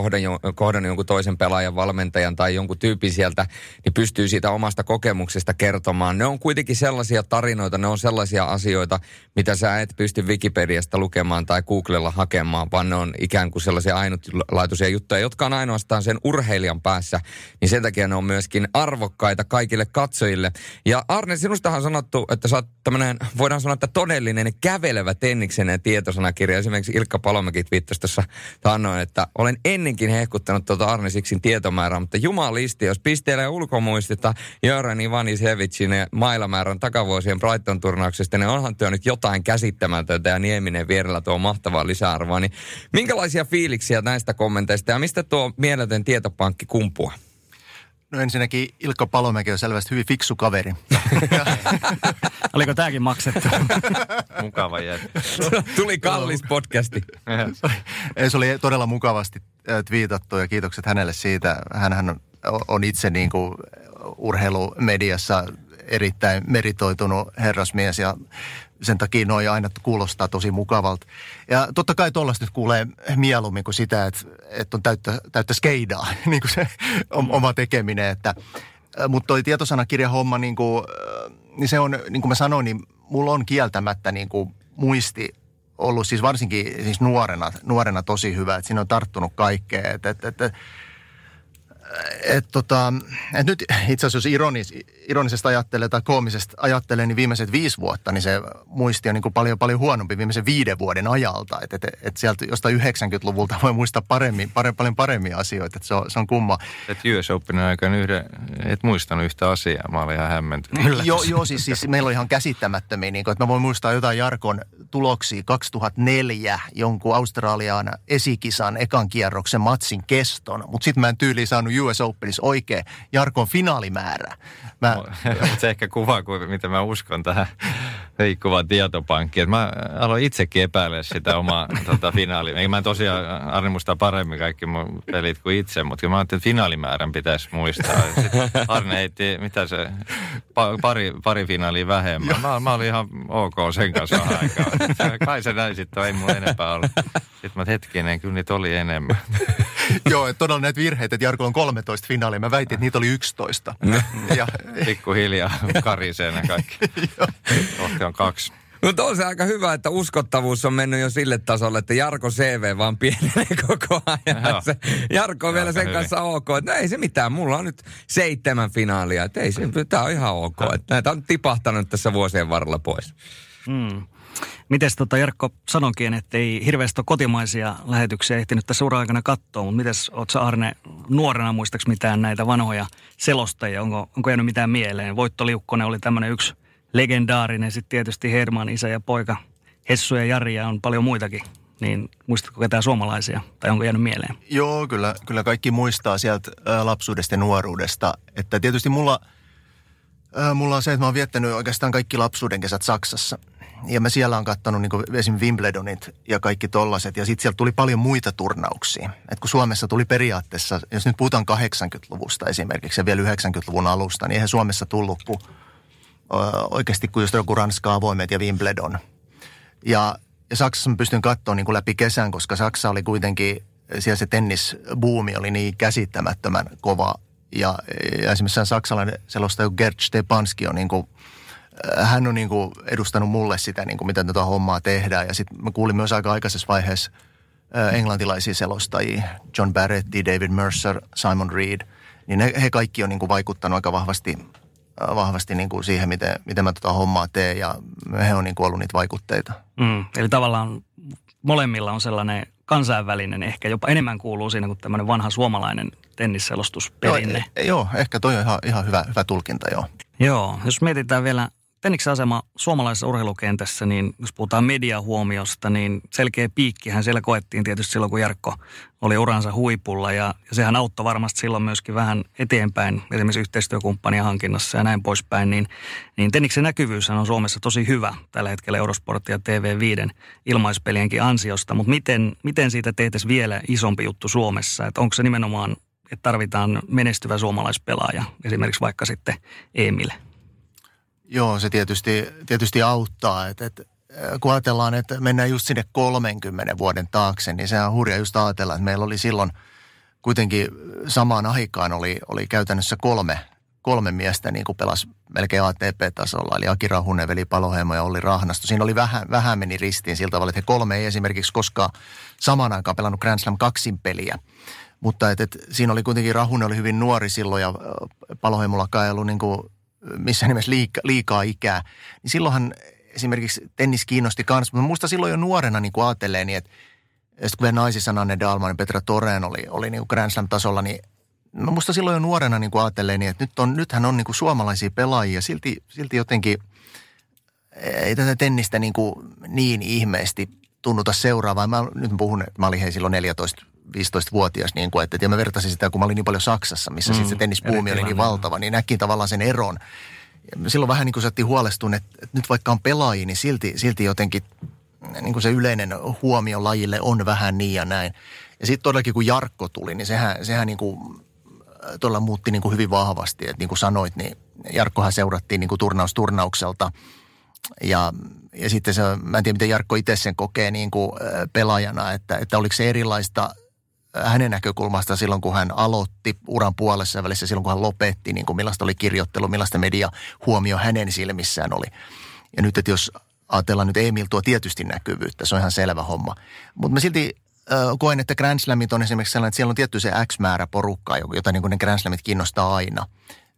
kohdannut jonkun toisen pelaajan, valmentajan tai jonkun tyypin sieltä, niin pystyy siitä omasta kokemuksesta kertomaan. Ne on kuitenkin sellaisia tarinoita, ne on sellaisia asioita, mitä sä et pysty Wikipediasta lukemaan tai Googlella hakemaan, vaan ne on ikään kuin sellaisia ainutlaatuisia juttuja, jotka on ainoastaan ainoastaan sen urheilijan päässä, niin sen takia ne on myöskin arvokkaita kaikille katsojille. Ja Arne, sinustahan on sanottu, että sä oot tämmöinen, voidaan sanoa, että todellinen kävelevä tenniksen tietosanakirja. Esimerkiksi Ilkka Palomäki viittasi tuossa taannoin, että olen ennenkin hehkuttanut tuota Arne Siksin tietomäärää, mutta jumalisti, jos pistelee ulkomuistista Jöran Ivanisevicin mailamäärän takavuosien Brighton-turnauksesta, niin onhan työ nyt jotain käsittämätöntä ja Nieminen vierellä tuo mahtavaa lisäarvoa. Niin minkälaisia fiiliksiä näistä kommenteista ja mistä tuo miele mieletön tietopankki kumpua? No ensinnäkin Ilkka Palomäki on selvästi hyvin fiksu kaveri. Oliko tämäkin maksettu? Mukava jättä. Tuli kallis podcasti. se oli todella mukavasti twiitattu ja kiitokset hänelle siitä. Hänhän on itse niin kuin urheilumediassa erittäin meritoitunut herrasmies ja sen takia noi aina kuulostaa tosi mukavalta. Ja totta kai tuollaista nyt kuulee mieluummin kuin sitä, että, että on täyttä, täyttä skeidaa, niin kuin se oma tekeminen. Että, mutta toi tietosanakirjahomma, niin, kuin, niin se on, niin kuin mä sanoin, niin mulla on kieltämättä niin kuin muisti ollut siis varsinkin siis nuorena, nuorena tosi hyvä, että siinä on tarttunut kaikkea. Että, että, että, et tota, et nyt itse asiassa jos ironis, ironisesta ajattelee tai koomisesta ajattelee, niin viimeiset viisi vuotta, niin se muisti on niin kuin paljon, paljon huonompi viimeisen viiden vuoden ajalta. Että et, et sieltä jostain 90-luvulta voi muistaa paremmin, pare, paljon paremmin asioita, että se on, se on kumma. Et US Openin aikana yhden, et muistanut yhtä asiaa, mä olin ihan hämmentynyt. Joo, jo, siis, siis meillä on ihan käsittämättömiä, niin kuin, että mä voin muistaa jotain Jarkon tuloksia 2004, jonkun Australian esikisan ekan kierroksen matsin keston, mutta sitten mä en tyyliin saanut US Openissa oikein Jarkon finaalimäärä. Mä... se ehkä kuvaa, miten mä uskon tähän liikkuvaan tietopankkiin. Mä aloin itsekin epäillä sitä omaa tota, finaalia. Eikä mä tosiaan Arni muistaa paremmin kaikki mun pelit kuin itse, mutta mä ajattelin, että finaalimäärän pitäisi muistaa. Sitten Arne heitti, mitä se, pari, pari finaalia vähemmän. Mä, mä olin ihan ok sen kanssa aikaa. Kai se näin sitten, ei mulla enempää ollut. Sitten mä hetkinen, kyllä niitä oli enemmän. Joo, että todella näitä virheitä, että Jarko on 13 finaalia. Mä väitin, että niitä oli 11. ja... Pikkuhiljaa karisee ne kaikki. Kohti on kaksi. Mutta on se aika hyvä, että uskottavuus on mennyt jo sille tasolle, että Jarko CV vaan pienenee koko ajan. Se, Jarko on vielä sen hyvin. kanssa ok. Että no ei se mitään, mulla on nyt seitsemän finaalia. Että ei se, tämä on ihan ok. Että näitä on tipahtanut tässä vuosien varrella pois. Hmm. Mites tota Jarkko sanonkin, että ei hirveästi kotimaisia lähetyksiä ehtinyt tässä ura-aikana katsoa, mutta mites oot Arne nuorena muistaks mitään näitä vanhoja selostajia? Onko, onko jäänyt mitään mieleen? Voitto Liukkonen oli tämmöinen yksi legendaarinen, sitten tietysti Herman, isä ja poika, Hessu ja Jari ja on paljon muitakin. Niin muistatko ketään suomalaisia tai onko jäänyt mieleen? Joo, kyllä, kyllä kaikki muistaa sieltä lapsuudesta ja nuoruudesta. Että tietysti mulla, mulla on se, että mä oon viettänyt oikeastaan kaikki lapsuuden kesät Saksassa – ja mä siellä on katsonut niin esim. Wimbledonit ja kaikki tollaset. Ja sitten sieltä tuli paljon muita turnauksia. Et kun Suomessa tuli periaatteessa, jos nyt puhutaan 80-luvusta esimerkiksi ja vielä 90-luvun alusta, niin eihän Suomessa tullut kuin oikeasti kuin just joku Ranska avoimet ja Wimbledon. Ja, ja Saksassa mä pystyn katsoa niin läpi kesän, koska Saksa oli kuitenkin, siellä se tennisbuumi oli niin käsittämättömän kova Ja, ja esimerkiksi saksalainen selostaja Gerd Stepanski on niin kuin, hän on niin kuin edustanut mulle sitä, niin kuin miten tätä hommaa tehdään. Ja sitten mä kuulin myös aika aikaisessa vaiheessa englantilaisia selostajia, John Barretti, David Mercer, Simon Reed. Niin ne, he kaikki on niin kuin vaikuttanut aika vahvasti, vahvasti niin kuin siihen, miten, miten mä tätä hommaa teen. Ja he on niin kuin ollut niitä vaikutteita. Mm, eli tavallaan molemmilla on sellainen kansainvälinen, ehkä jopa enemmän kuuluu siinä kuin tämmöinen vanha suomalainen tennisselostusperinne. Joo, e, joo, ehkä toi on ihan, ihan hyvä, hyvä tulkinta, joo. Joo, jos mietitään vielä Tenniksen asema suomalaisessa urheilukentässä, niin jos puhutaan mediahuomiosta, niin selkeä piikkihän siellä koettiin tietysti silloin, kun Jarkko oli uransa huipulla. Ja, ja sehän auttoi varmasti silloin myöskin vähän eteenpäin, esimerkiksi yhteistyökumppania hankinnassa ja näin poispäin. Niin, niin Tenniksen näkyvyys on Suomessa tosi hyvä tällä hetkellä Eurosport ja TV5 ilmaispelienkin ansiosta. Mutta miten, miten siitä tehtäisiin vielä isompi juttu Suomessa? Että onko se nimenomaan, että tarvitaan menestyvä suomalaispelaaja, esimerkiksi vaikka sitten Emille? Joo, se tietysti, tietysti auttaa. että et, kun ajatellaan, että mennään just sinne 30 vuoden taakse, niin sehän on hurja just ajatella, että meillä oli silloin kuitenkin samaan aikaan oli, oli käytännössä kolme, kolme miestä niin kuin pelasi melkein ATP-tasolla, eli Aki Rahunen, Veli Paloheimo ja Olli Rahnasto. Siinä oli vähän, vähän meni ristiin sillä tavalla, että he kolme ei esimerkiksi koskaan samaan aikaan pelannut Grand Slam kaksin peliä. Mutta et, et, siinä oli kuitenkin Rahunen oli hyvin nuori silloin ja Paloheimollakaan ei ollut niin kuin missä nimessä liika, liikaa ikää, niin silloinhan esimerkiksi tennis kiinnosti kanssa. Mutta muista silloin jo nuorena niin kuin ajattelee, niin että sitten kun naisissa Anne Dalman ja Petra Toreen oli, oli niin kuin Grand Slam-tasolla, niin mä muista silloin jo nuorena niin kuin ajattelee, niin että nyt on, nythän on niin kuin suomalaisia pelaajia. Silti, silti jotenkin ei tätä tennistä niin, kuin niin ihmeesti tunnuta seuraavaa. Mä nyt puhun, mä olin hei silloin 14 15-vuotias, niin kuin, että ja mä vertasin sitä, kun mä olin niin paljon Saksassa, missä mm, sitten se tennispuumi oli niin valtava, niin näki tavallaan sen eron. Ja silloin vähän niin kuin sattiin huolestun, että, että nyt vaikka on pelaajia, niin silti, silti jotenkin niin kuin se yleinen huomio lajille on vähän niin ja näin. Ja sitten todellakin kun Jarkko tuli, niin sehän, sehän niin kuin, todella muutti niin kuin hyvin vahvasti. Että niin kuin sanoit, niin Jarkkohan seurattiin niin kuin turnaus turnaukselta. Ja, ja sitten se, mä en tiedä miten Jarkko itse sen kokee niin kuin pelaajana, että, että oliko se erilaista hänen näkökulmasta silloin, kun hän aloitti uran puolessa välissä, silloin kun hän lopetti, niin kuin millaista oli kirjoittelu, millaista media huomio hänen silmissään oli. Ja nyt, että jos ajatellaan nyt Emil tuo tietysti näkyvyyttä, se on ihan selvä homma. Mutta mä silti äh, koen, että Grand Slamit on esimerkiksi sellainen, että siellä on tietty se X-määrä porukkaa, jota niin kuin ne Grand Slamit kiinnostaa aina.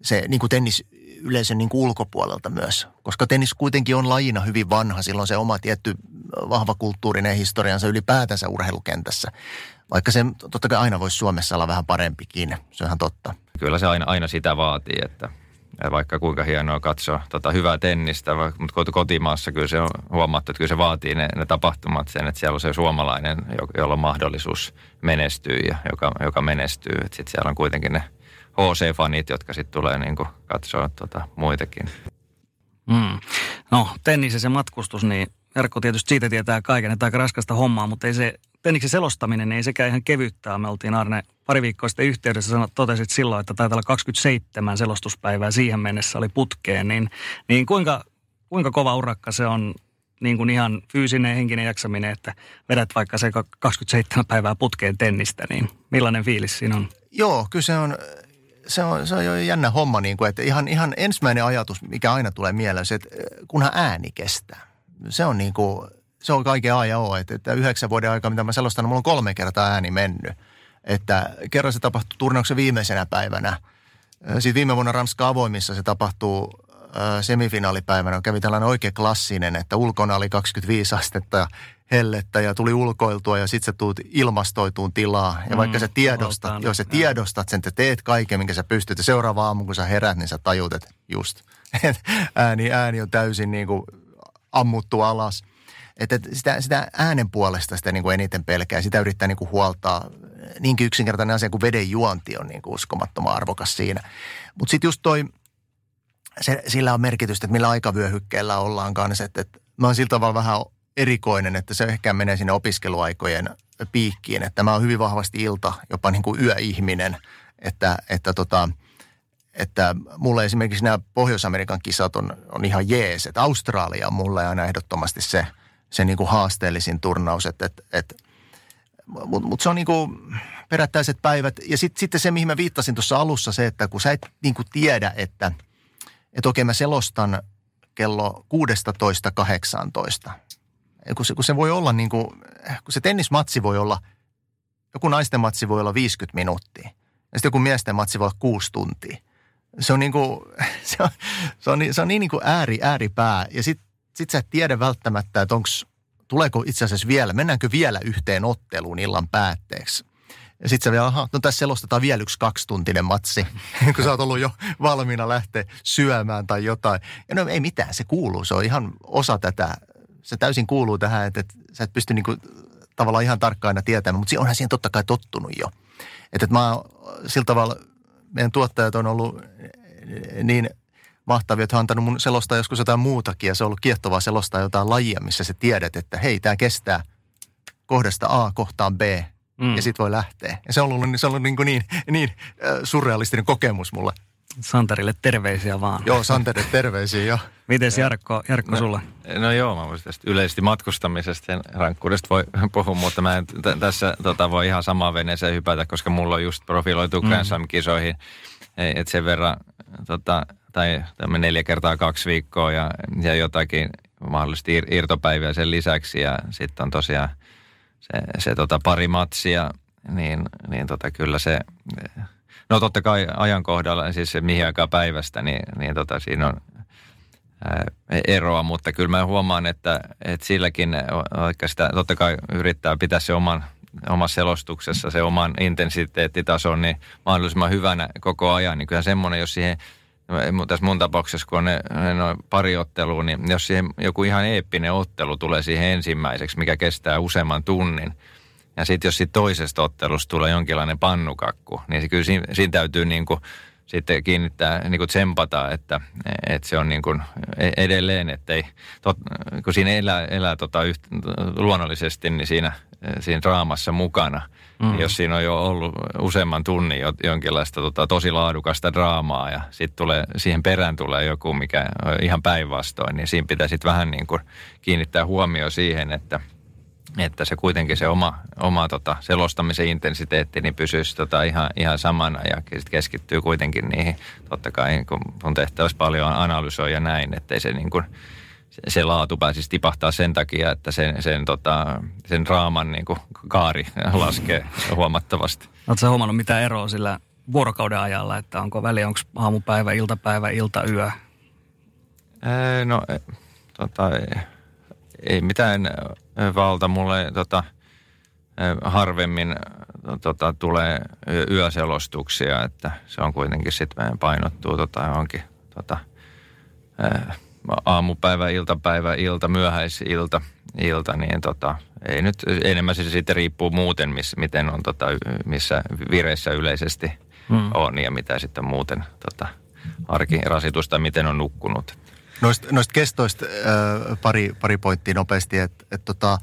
Se niin kuin tennis yleisön niin kuin ulkopuolelta myös, koska tennis kuitenkin on lajina hyvin vanha, silloin se oma tietty vahva kulttuurinen historiansa ylipäätänsä urheilukentässä. Vaikka se totta kai aina voisi Suomessa olla vähän parempikin, se on ihan totta. Kyllä se aina, aina sitä vaatii, että vaikka kuinka hienoa katsoa tota hyvää tennistä, mutta kotimaassa kyllä se on huomattu, että kyllä se vaatii ne, ne tapahtumat sen, että siellä on se suomalainen, jolla on mahdollisuus menestyä ja joka, joka menestyy. Sitten siellä on kuitenkin ne HC-fanit, jotka sitten tulee niin katsoa tota muitakin. Mm. No tennis ja se matkustus, niin Jarkko tietysti siitä tietää kaiken, että aika raskasta hommaa, mutta ei se tenniksen selostaminen ei sekään ihan kevyttää. Me oltiin Arne pari viikkoa sitten yhteydessä, sanot, totesit silloin, että taitaa olla 27 selostuspäivää siihen mennessä oli putkeen, niin, niin kuinka, kuinka kova urakka se on niin kuin ihan fyysinen ja henkinen jaksaminen, että vedät vaikka se 27 päivää putkeen tennistä, niin millainen fiilis siinä on? Joo, kyllä se on, se on, se on jo jännä homma, niin kuin, että ihan, ihan ensimmäinen ajatus, mikä aina tulee mieleen, se, että kunhan ääni kestää. Se on niin kuin, se on kaiken A ja O. Että, että yhdeksän vuoden aikaa, mitä mä selostan, mulla on kolme kertaa ääni mennyt. Että kerran se tapahtui turnauksen viimeisenä päivänä. Sitten viime vuonna Ranska avoimissa se tapahtuu semifinaalipäivänä. Kävi tällainen oikein klassinen, että ulkona oli 25 astetta ja hellettä ja tuli ulkoiltua ja sitten sä tuut ilmastoituun tilaa. Ja mm, vaikka sä tiedostat, jos sä tiedostat sen, että teet kaiken, minkä sä pystyt. Ja seuraava aamu, kun sä herät, niin sä tajut, että just. ääni, ääni on täysin niin kuin ammuttu alas. Että sitä, sitä äänen puolesta sitä niin kuin eniten pelkää. Sitä yrittää niin kuin huoltaa. Niinkin yksinkertainen asia kuin veden juonti on niin kuin uskomattoman arvokas siinä. Mutta sitten just toi, se, sillä on merkitystä, että millä aikavyöhykkeellä ollaan kanssa. Että, että mä oon sillä tavalla vähän erikoinen, että se ehkä menee sinne opiskeluaikojen piikkiin. Että mä oon hyvin vahvasti ilta, jopa niin kuin yöihminen. Että, että tota, että mulle esimerkiksi nämä Pohjois-Amerikan kisat on, on ihan jees. Että Australia on mulle aina ehdottomasti se – se niin kuin haasteellisin turnaus, että, että, että Mutta mut se on niinku perättäiset päivät. Ja sitten sit se, mihin mä viittasin tuossa alussa, se, että kun sä et niinku tiedä, että et okei mä selostan kello 16.18. Kun se, kun se voi olla niin kuin, kun se tennismatsi voi olla, joku naisten matsi voi olla 50 minuuttia. Ja sitten joku miesten matsi voi olla 6 tuntia. Se on niin kuin, se on, se on, se on niin, niin kuin ääri, ääripää. Ja sitten sit sä et tiedä välttämättä, että onko, tuleeko itse asiassa vielä, mennäänkö vielä yhteen otteluun illan päätteeksi. Ja sitten sä vielä, aha, no tässä selostetaan vielä yksi kaksituntinen matsi, kun sä oot ollut jo valmiina lähteä syömään tai jotain. Ja no ei mitään, se kuuluu, se on ihan osa tätä, se täysin kuuluu tähän, että, että sä et pysty niinku tavallaan ihan tarkkaan tietämään, mutta onhan siihen totta kai tottunut jo. Että, että mä sillä tavalla, meidän tuottajat on ollut niin mahtavia, että on antanut mun selostaa joskus jotain muutakin ja se on ollut kiehtovaa selostaa jotain lajia, missä sä tiedät, että hei, tämä kestää kohdasta A kohtaan B mm. ja sitten voi lähteä. Ja se on ollut, se on ollut niin, kuin niin, niin surrealistinen kokemus mulle. Santerille terveisiä vaan. Joo, Santerille terveisiä jo. Miten Jarkko, Jarkko no, sulla? No joo, mä voisin tästä yleisesti matkustamisesta ja rankkuudesta voi puhua, mutta mä en t- tässä tota, voi ihan samaan veneeseen hypätä, koska mulla on just profiloitu mm. Grand Slam-kisoihin. Et sen verran, tota, tai neljä kertaa kaksi viikkoa ja, ja jotakin mahdollisesti ir- irtopäiviä sen lisäksi. Ja sitten on tosiaan se, se tota pari matsia, niin, niin tota, kyllä se, no totta kai ajankohdalla, siis se mihin aikaa päivästä, niin, niin tota, siinä on eroa, mutta kyllä mä huomaan, että, että silläkin, vaikka sitä totta kai yrittää pitää se oman omassa selostuksessa se oman intensiteettitason niin mahdollisimman hyvänä koko ajan, niin kyllä semmoinen, jos siihen tässä mun tapauksessa, kun on ne, ne pari ottelua, niin jos siihen joku ihan eeppinen ottelu tulee siihen ensimmäiseksi, mikä kestää useamman tunnin, ja sitten jos siitä toisesta ottelusta tulee jonkinlainen pannukakku, niin se kyllä siinä, siinä täytyy niin kuin sitten kiinnittää, niin kuin tsempata, että, että se on niin kuin e-, edelleen, että ei, tot, kun siinä elää, elää tota yht, luonnollisesti, niin siinä, siinä draamassa mukana – Mm. Jos siinä on jo ollut useamman tunnin jonkinlaista tota, tosi laadukasta draamaa ja sitten tulee, siihen perään tulee joku, mikä on ihan päinvastoin, niin siinä pitää sitten vähän niin kuin kiinnittää huomio siihen, että, että se kuitenkin se oma, oma tota, selostamisen intensiteetti niin pysyisi tota, ihan, ihan samana ja sit keskittyy kuitenkin niihin, totta kai kun on tehtävässä paljon analysoida näin, ettei se niin kuin, se laatu pääsisi tipahtaa sen takia, että sen, sen, tota, sen raaman niin kuin kaari laskee huomattavasti. Oletko huomannut mitä eroa sillä vuorokauden ajalla, että onko väliä, onko aamupäivä, iltapäivä, iltayö? Ee, no, e, tota, ei, ei mitään valta mulle tota, harvemmin tota, tulee yöselostuksia, että se on kuitenkin sitten painottuu tota, johonkin tota, aamupäivä, iltapäivä, ilta, myöhäisilta, ilta, niin tota, ei nyt, enemmän se sitten riippuu muuten, miss, miten on, tota, missä vireissä yleisesti hmm. on ja mitä sitten muuten tota, arkirasitusta, miten on nukkunut. Noista, noista kestoista äh, pari, pari pointtia nopeasti, että et, tota,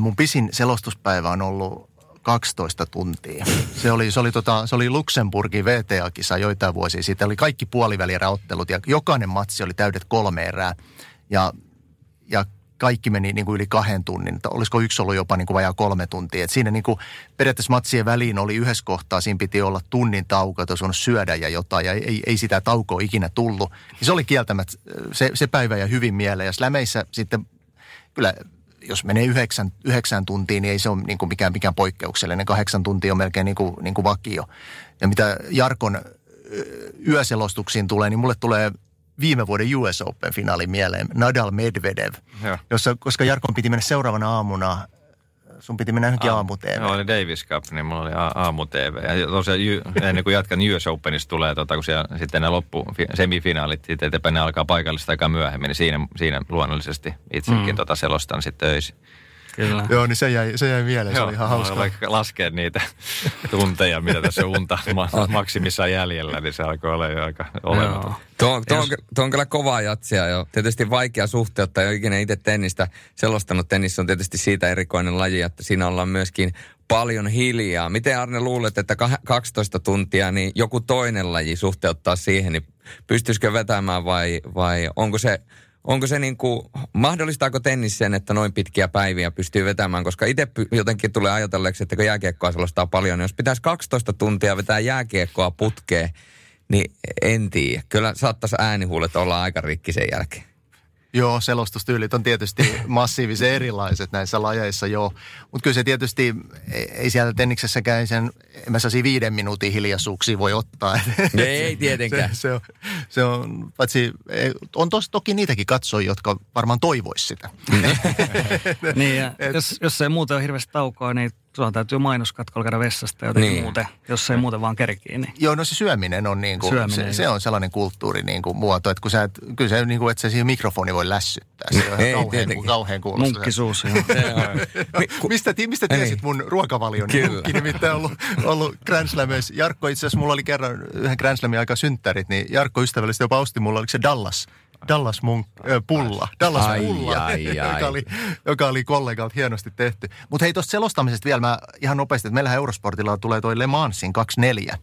mun pisin selostuspäivä on ollut 12 tuntia. Se oli, se oli, tota, se oli Luxemburgin VTA-kisa joitain vuosia sitten. Oli kaikki puolivälieräottelut ja jokainen matsi oli täydet kolme erää. Ja, ja kaikki meni niin kuin yli kahden tunnin. Olisiko yksi ollut jopa niin kuin vajaa kolme tuntia. Et siinä niin kuin periaatteessa matsien väliin oli yhdessä kohtaa, siinä piti olla tunnin tauko, että olisi syödä ja jotain, ja ei, ei sitä taukoa ikinä tullut. Ja se oli kieltämättä, se, se päivä ja hyvin mieleen. Ja slämeissä sitten, kyllä jos menee yhdeksän, yhdeksän tuntia, niin ei se ole niin kuin mikään, mikään poikkeuksellinen. Kahdeksan tuntia on melkein niin kuin, niin kuin vakio. Ja mitä Jarkon yöselostuksiin tulee, niin mulle tulee viime vuoden US Open-finaali mieleen, Nadal Medvedev, jossa, koska Jarkon piti mennä seuraavana aamuna sun piti mennä johonkin aamu TV. Joo, oli Davis Cup, niin mulla oli aamu TV. Ja tosiaan ennen kuin jatkan US Openista tulee, tota, kun siellä sitten ne loppu, semifinaalit, sitten eteenpäin ne alkaa paikallista aika myöhemmin, niin siinä, siinä luonnollisesti itsekin mm. tota selostan sitten öisin. Kyllä. Joo, niin se jäi, se jäi mieleen, se oli ihan hauska. Vaikka laskea niitä tunteja, mitä tässä unta maksimissaan jäljellä, niin se alkoi olla jo aika olematon. Tuo, tuo, on, tuo on kyllä kovaa jatsia jo. Tietysti vaikea suhteuttaa, jo ikinä itse tennistä selostanut. Tennis on tietysti siitä erikoinen laji, että siinä ollaan myöskin paljon hiljaa. Miten Arne luulet, että 12 tuntia, niin joku toinen laji suhteuttaa siihen, niin pystyisikö vetämään vai, vai onko se onko se niin kuin, mahdollistaako tennis sen, että noin pitkiä päiviä pystyy vetämään, koska itse jotenkin tulee ajatelleeksi, että kun jääkiekkoa selostaa paljon, niin jos pitäisi 12 tuntia vetää jääkiekkoa putkeen, niin en tiedä. Kyllä saattaisi äänihuulet olla aika rikki sen jälkeen. Joo, selostustyylit on tietysti massiivisen erilaiset näissä lajeissa, joo. Mutta kyllä se tietysti, ei siellä tenniksessäkään sen, en mä viiden minuutin hiljaisuuksia voi ottaa. Ei tietenkään. Se, se, on, se on, paitsi, on tos, toki niitäkin katsojia, jotka varmaan toivois sitä. niin, ja Et, jos, jos ei muuten ole hirveästi taukoa, niin Sulla täytyy mainoskatkolla käydä vessasta jotenkin niin. muuten, jos ei muuten vaan kerkii. Niin. Joo, no se syöminen on niin kuin, syöminen, se, se, on sellainen kulttuuri niin kuin muoto, että kun sä et, kyllä se niin kuin, että se siihen mikrofoni voi lässyttää. Se on ei, kauhean, tietenkin. kauhean kuulosta. Munkkisuus, mistä, mistä tiesit mun ruokavalion? Munkki nimittäin ollut, ollut Grand Slameissa. Jarkko itse asiassa, mulla oli kerran yhden Grand Slamin aika synttärit, niin Jarkko ystävällisesti jopa osti mulla, oliko se Dallas Dallas Munk, äh, pulla. Dallas ai, pulla, ai, ai. joka, oli, joka oli kollegalta hienosti tehty. Mutta hei, tuosta selostamisesta vielä mä ihan nopeasti, että meillähän Eurosportilla tulee toi Le Mansin 24.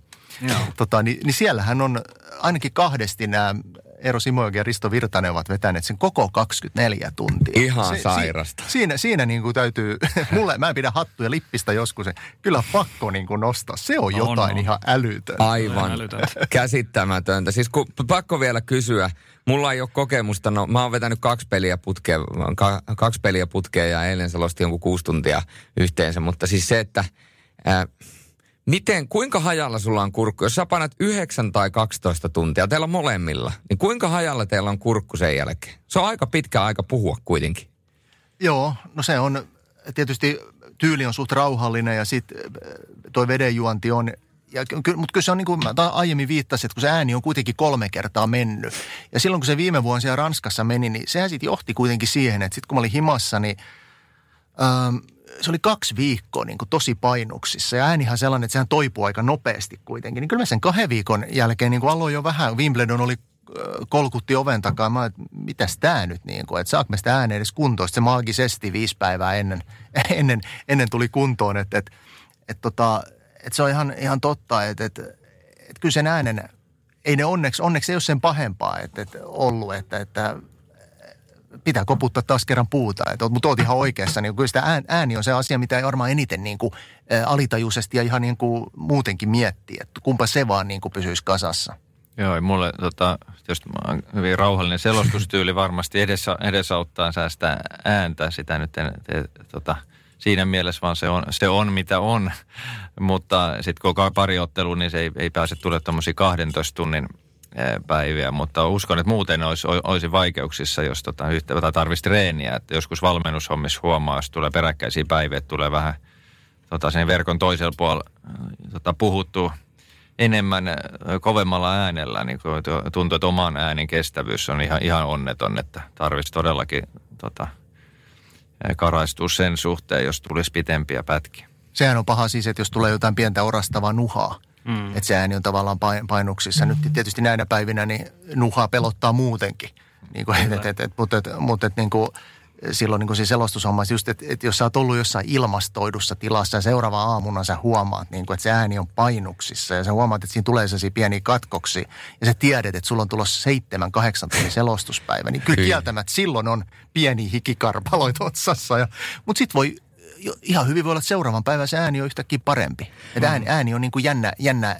Tota, niin, niin siellähän on ainakin kahdesti nämä Eero Simojoki ja Risto Virtanen ovat vetäneet sen koko 24 tuntia. Ihan se, sairasta. Si, siinä, siinä niin kuin täytyy, mulle, mä en pidä hattuja lippistä joskus, kyllä pakko niin kuin nostaa. Se on jotain on, ihan älytöntä. Aivan käsittämätöntä. Siis kun, pakko vielä kysyä, Mulla ei ole kokemusta, no mä oon vetänyt kaksi peliä putkea, kaksi peliä putkea ja eilen selosti jonkun kuusi tuntia yhteensä, mutta siis se, että ää, miten, kuinka hajalla sulla on kurkku? Jos sä painat 9 tai 12 tuntia, teillä on molemmilla, niin kuinka hajalla teillä on kurkku sen jälkeen? Se on aika pitkä aika puhua kuitenkin. Joo, no se on tietysti tyyli on suht rauhallinen ja sitten toi vedenjuonti on ja, mutta kyllä se on niin kuin mä aiemmin viittasin, että kun se ääni on kuitenkin kolme kertaa mennyt. Ja silloin kun se viime vuonna siellä Ranskassa meni, niin sehän sitten johti kuitenkin siihen, että sitten kun mä olin himassa, niin ähm, se oli kaksi viikkoa niin kuin tosi painuksissa. Ja äänihän sellainen, että sehän toipuu aika nopeasti kuitenkin. Niin kyllä mä sen kahden viikon jälkeen niin kuin aloin jo vähän, Wimbledon oli kolkutti oven takaa. Mä että mitäs tää nyt niin kuin, että saako me sitä ääneä edes kuntoon. Sitten se maagisesti viisi päivää ennen, ennen, ennen tuli kuntoon, että, että, että tota, et se on ihan, ihan totta, että et, et kyllä sen äänen, ei ne onneksi, onneksi ei ole sen pahempaa että et ollut, että, että pitää koputtaa taas kerran puuta. Mutta oot ihan oikeassa, niin kyllä sitä ääni on se asia, mitä ei varmaan eniten niin kuin, alitajuisesti ja ihan niin kuin muutenkin miettii, että kumpa se vaan niin kuin pysyisi kasassa. Joo, mulle tota, tietysti hyvin rauhallinen selostustyyli varmasti edessä, edesauttaa säästää ääntä. Sitä nyt en, te, tota, siinä mielessä, vaan se on, se on mitä on. Mutta sitten kun on pari ottelu, niin se ei, ei pääse tulemaan tuommoisia 12 tunnin päiviä, mutta uskon, että muuten olisi, olisi vaikeuksissa, jos tota, yhtä, tarvitsisi treeniä. Että joskus valmennushommissa huomaa, jos tulee peräkkäisiä päiviä, että tulee vähän tota, sen verkon toisella puolella tota, puhuttu enemmän kovemmalla äänellä, niin tuntuu, että oman äänen kestävyys on ihan, ihan onneton, että tarvitsisi todellakin tota, karaistua sen suhteen, jos tulisi pitempiä pätkiä. Sehän on paha siis, että jos tulee jotain pientä orastavaa nuhaa, mm. että se ääni on tavallaan painuksissa. Mm. Nyt tietysti näinä päivinä niin nuhaa pelottaa muutenkin. Niin kuin, et, et, et, mutta et, mutta et, niin kuin, silloin niin kuin siis selostushommassa just, että, että jos sä oot ollut jossain ilmastoidussa tilassa ja seuraava aamuna sä huomaat, niin kuin, että se ääni on painuksissa ja sä huomaat, että siinä tulee sellaisia pieniä katkoksi ja sä tiedät, että sulla on tulossa seitsemän, kahdeksan tunnin selostuspäivä, niin kyllä kieltämättä silloin on pieni hikikarpaloita otsassa. Ja, mutta sitten voi ihan hyvin voi olla, että seuraavan päivän se ääni on yhtäkkiä parempi. Että ääni, ääni on niin kuin jännä, jännä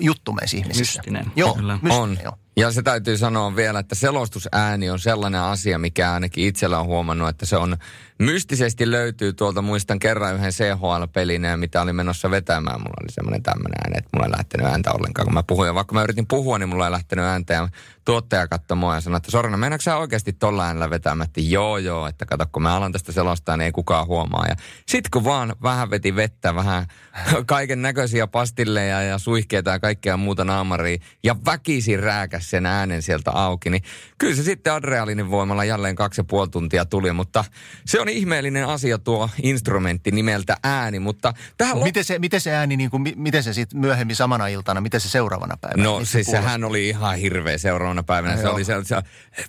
juttu meissä ihmisissä. Mystinen. Joo, Kyllä. mystinen, on. Joo. Ja se täytyy sanoa vielä, että selostusääni on sellainen asia, mikä ainakin itsellä on huomannut, että se on mystisesti löytyy tuolta, muistan kerran yhden CHL-pelin, mitä oli menossa vetämään. Mulla oli semmoinen tämmöinen ääni, että mulla ei lähtenyt ääntä ollenkaan, kun mä puhuin. Ja vaikka mä yritin puhua, niin mulla ei lähtenyt ääntä. Ja tuottaja katsoi mua ja sanoi, että Sorna, meinaatko sä oikeasti tolla äänellä vetämään? Että joo, joo, että kato, kun mä alan tästä selostaa, niin ei kukaan huomaa. Ja sit kun vaan vähän veti vettä, vähän kaiken näköisiä pastilleja ja suihkeita ja kaikkea muuta naamaria, ja väkisin rääkäs sen äänen sieltä auki, niin kyllä se sitten adrealinin voimalla jälleen kaksi ja puoli tuntia tuli, mutta se on ihmeellinen asia tuo instrumentti nimeltä ääni, mutta tähän... Miten se, miten se ääni, niin kuin, miten se sitten myöhemmin samana iltana, miten se seuraavana päivänä? No siis se sehän oli ihan hirveä seuraavana päivänä. No, se joo. oli se, se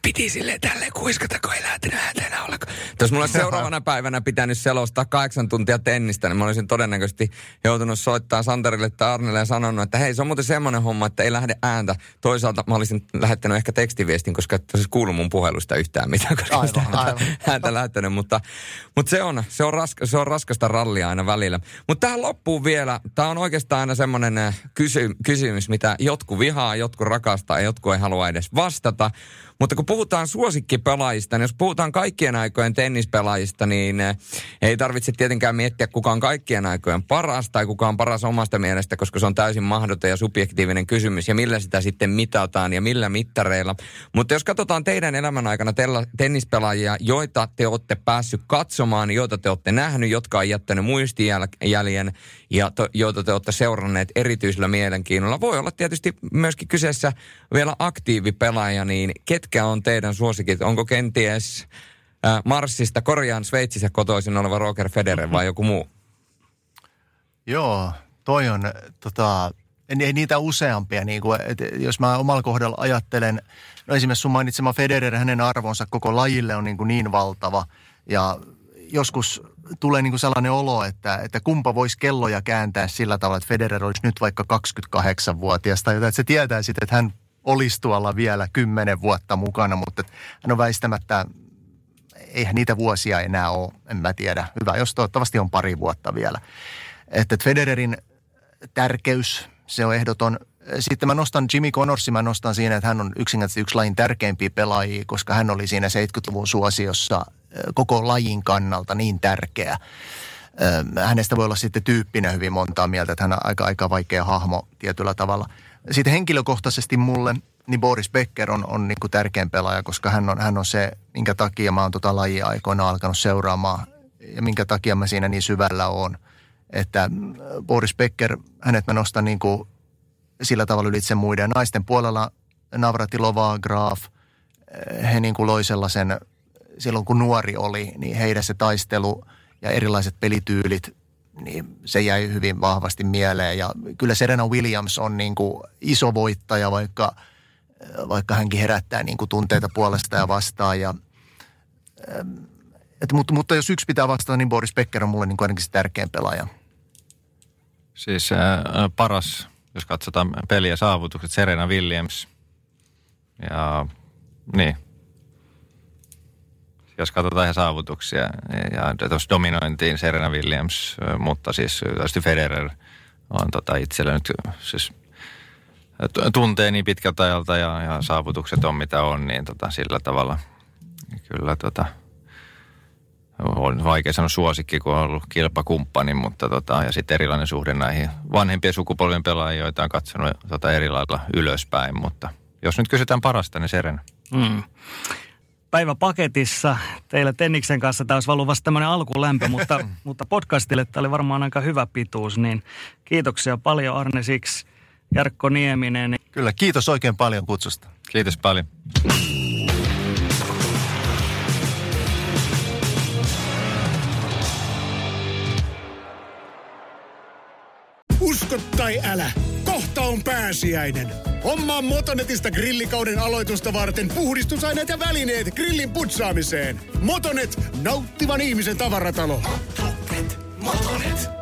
piti sille tälleen kuiskata, kun ei lähtenyt ääntä ollenkaan. Jos mulla seuraavana päivänä pitänyt selostaa kahdeksan tuntia tennistä, niin mä olisin todennäköisesti joutunut soittaa Santerille tai Arnelle ja sanonut, että hei, se on muuten semmoinen homma, että ei lähde ääntä. Toisaalta mä olisin lähettänyt ehkä tekstiviestin, koska et olisi kuulu mun puhelusta yhtään mitään, koska aivan, sitä aivan. ääntä lähettänyt. Mutta, mutta se, on, se, on se on raskasta rallia aina välillä. Mutta tähän loppuun vielä, tämä on oikeastaan aina semmoinen äh, kysy, kysymys, mitä jotkut vihaa, jotkut rakastaa ja jotkut ei halua edes vastata. Mutta kun puhutaan suosikkipelaajista, niin jos puhutaan kaikkien aikojen tennispelaajista, niin eh, ei tarvitse tietenkään miettiä, kuka on kaikkien aikojen paras tai kuka on paras omasta mielestä, koska se on täysin mahdoton ja subjektiivinen kysymys ja millä sitä sitten mitataan ja millä mittareilla. Mutta jos katsotaan teidän elämän aikana tennispelaajia, joita te olette päässyt katsomaan, joita te olette nähnyt, jotka on jättänyt muistijäljen ja to, joita te olette seuranneet erityisellä mielenkiinnolla. Voi olla tietysti myöskin kyseessä vielä aktiivipelaaja, niin ketkä on teidän suosikit? Onko kenties äh, Marsista, Korjaan Sveitsissä kotoisin oleva Roger Federer vai joku muu? Joo, toi on tota, niitä useampia. Niin kuin, että jos mä omalla kohdalla ajattelen, no esimerkiksi sun mainitsema Federer, hänen arvonsa koko lajille on niin, kuin niin valtava. Ja joskus tulee niin kuin sellainen olo, että, että kumpa voisi kelloja kääntää sillä tavalla, että Federer olisi nyt vaikka 28-vuotias tai jotain, että se tietää sitten, että hän olisi tuolla vielä kymmenen vuotta mukana, mutta hän on väistämättä, eihän niitä vuosia enää ole, en mä tiedä. Hyvä, jos toivottavasti on pari vuotta vielä. Että Federerin tärkeys, se on ehdoton. Sitten mä nostan Jimmy Connorsin, mä nostan siinä, että hän on yksinkertaisesti yksi lajin tärkeimpiä pelaajia, koska hän oli siinä 70-luvun suosiossa koko lajin kannalta niin tärkeä. Hänestä voi olla sitten tyyppinä hyvin montaa mieltä, että hän on aika, aika vaikea hahmo tietyllä tavalla. Sitten henkilökohtaisesti mulle, niin Boris Becker on, on niin kuin tärkein pelaaja, koska hän on, hän on se, minkä takia mä oon tota lajia aikoina alkanut seuraamaan ja minkä takia mä siinä niin syvällä on. Että Boris Becker, hänet mä nostan niin kuin sillä tavalla ylitse muiden. Naisten puolella Navratilova, Graf, he niin kuin loi sellaisen silloin kun nuori oli, niin heidän se taistelu ja erilaiset pelityylit, niin se jäi hyvin vahvasti mieleen. Ja kyllä Serena Williams on niin kuin iso voittaja, vaikka, vaikka hänkin herättää niin kuin tunteita puolesta ja vastaan. Ja, et, mutta, mutta jos yksi pitää vastata, niin Boris Becker on mulle niin kuin ainakin se tärkein pelaaja. Siis äh, paras, jos katsotaan peliä saavutukset, Serena Williams. Ja niin, jos katsotaan ihan saavutuksia ja tuossa dominointiin Serena Williams, mutta siis tietysti Federer on tota itsellä nyt siis tuntee niin pitkältä ajalta ja, ja saavutukset on mitä on, niin tota, sillä tavalla kyllä tota, on vaikea sanoa suosikki, kun on ollut kilpakumppani, mutta tota, ja sitten erilainen suhde näihin vanhempien sukupolvien pelaajia, joita on katsonut tota eri lailla ylöspäin, mutta jos nyt kysytään parasta, niin Serena. Mm päivä paketissa. Teillä Tenniksen kanssa tämä olisi ollut vasta tämmöinen alkulämpö, mutta, mutta podcastille tämä oli varmaan aika hyvä pituus. Niin kiitoksia paljon Arne Siksi, Jarkko Nieminen. Kyllä, kiitos oikein paljon kutsusta. Kiitos paljon. Usko tai älä, on pääsiäinen. Hommaa Motonetista grillikauden aloitusta varten puhdistusaineet ja välineet grillin putsaamiseen. Motonet, nauttivan ihmisen tavaratalo. Motonet, Motonet.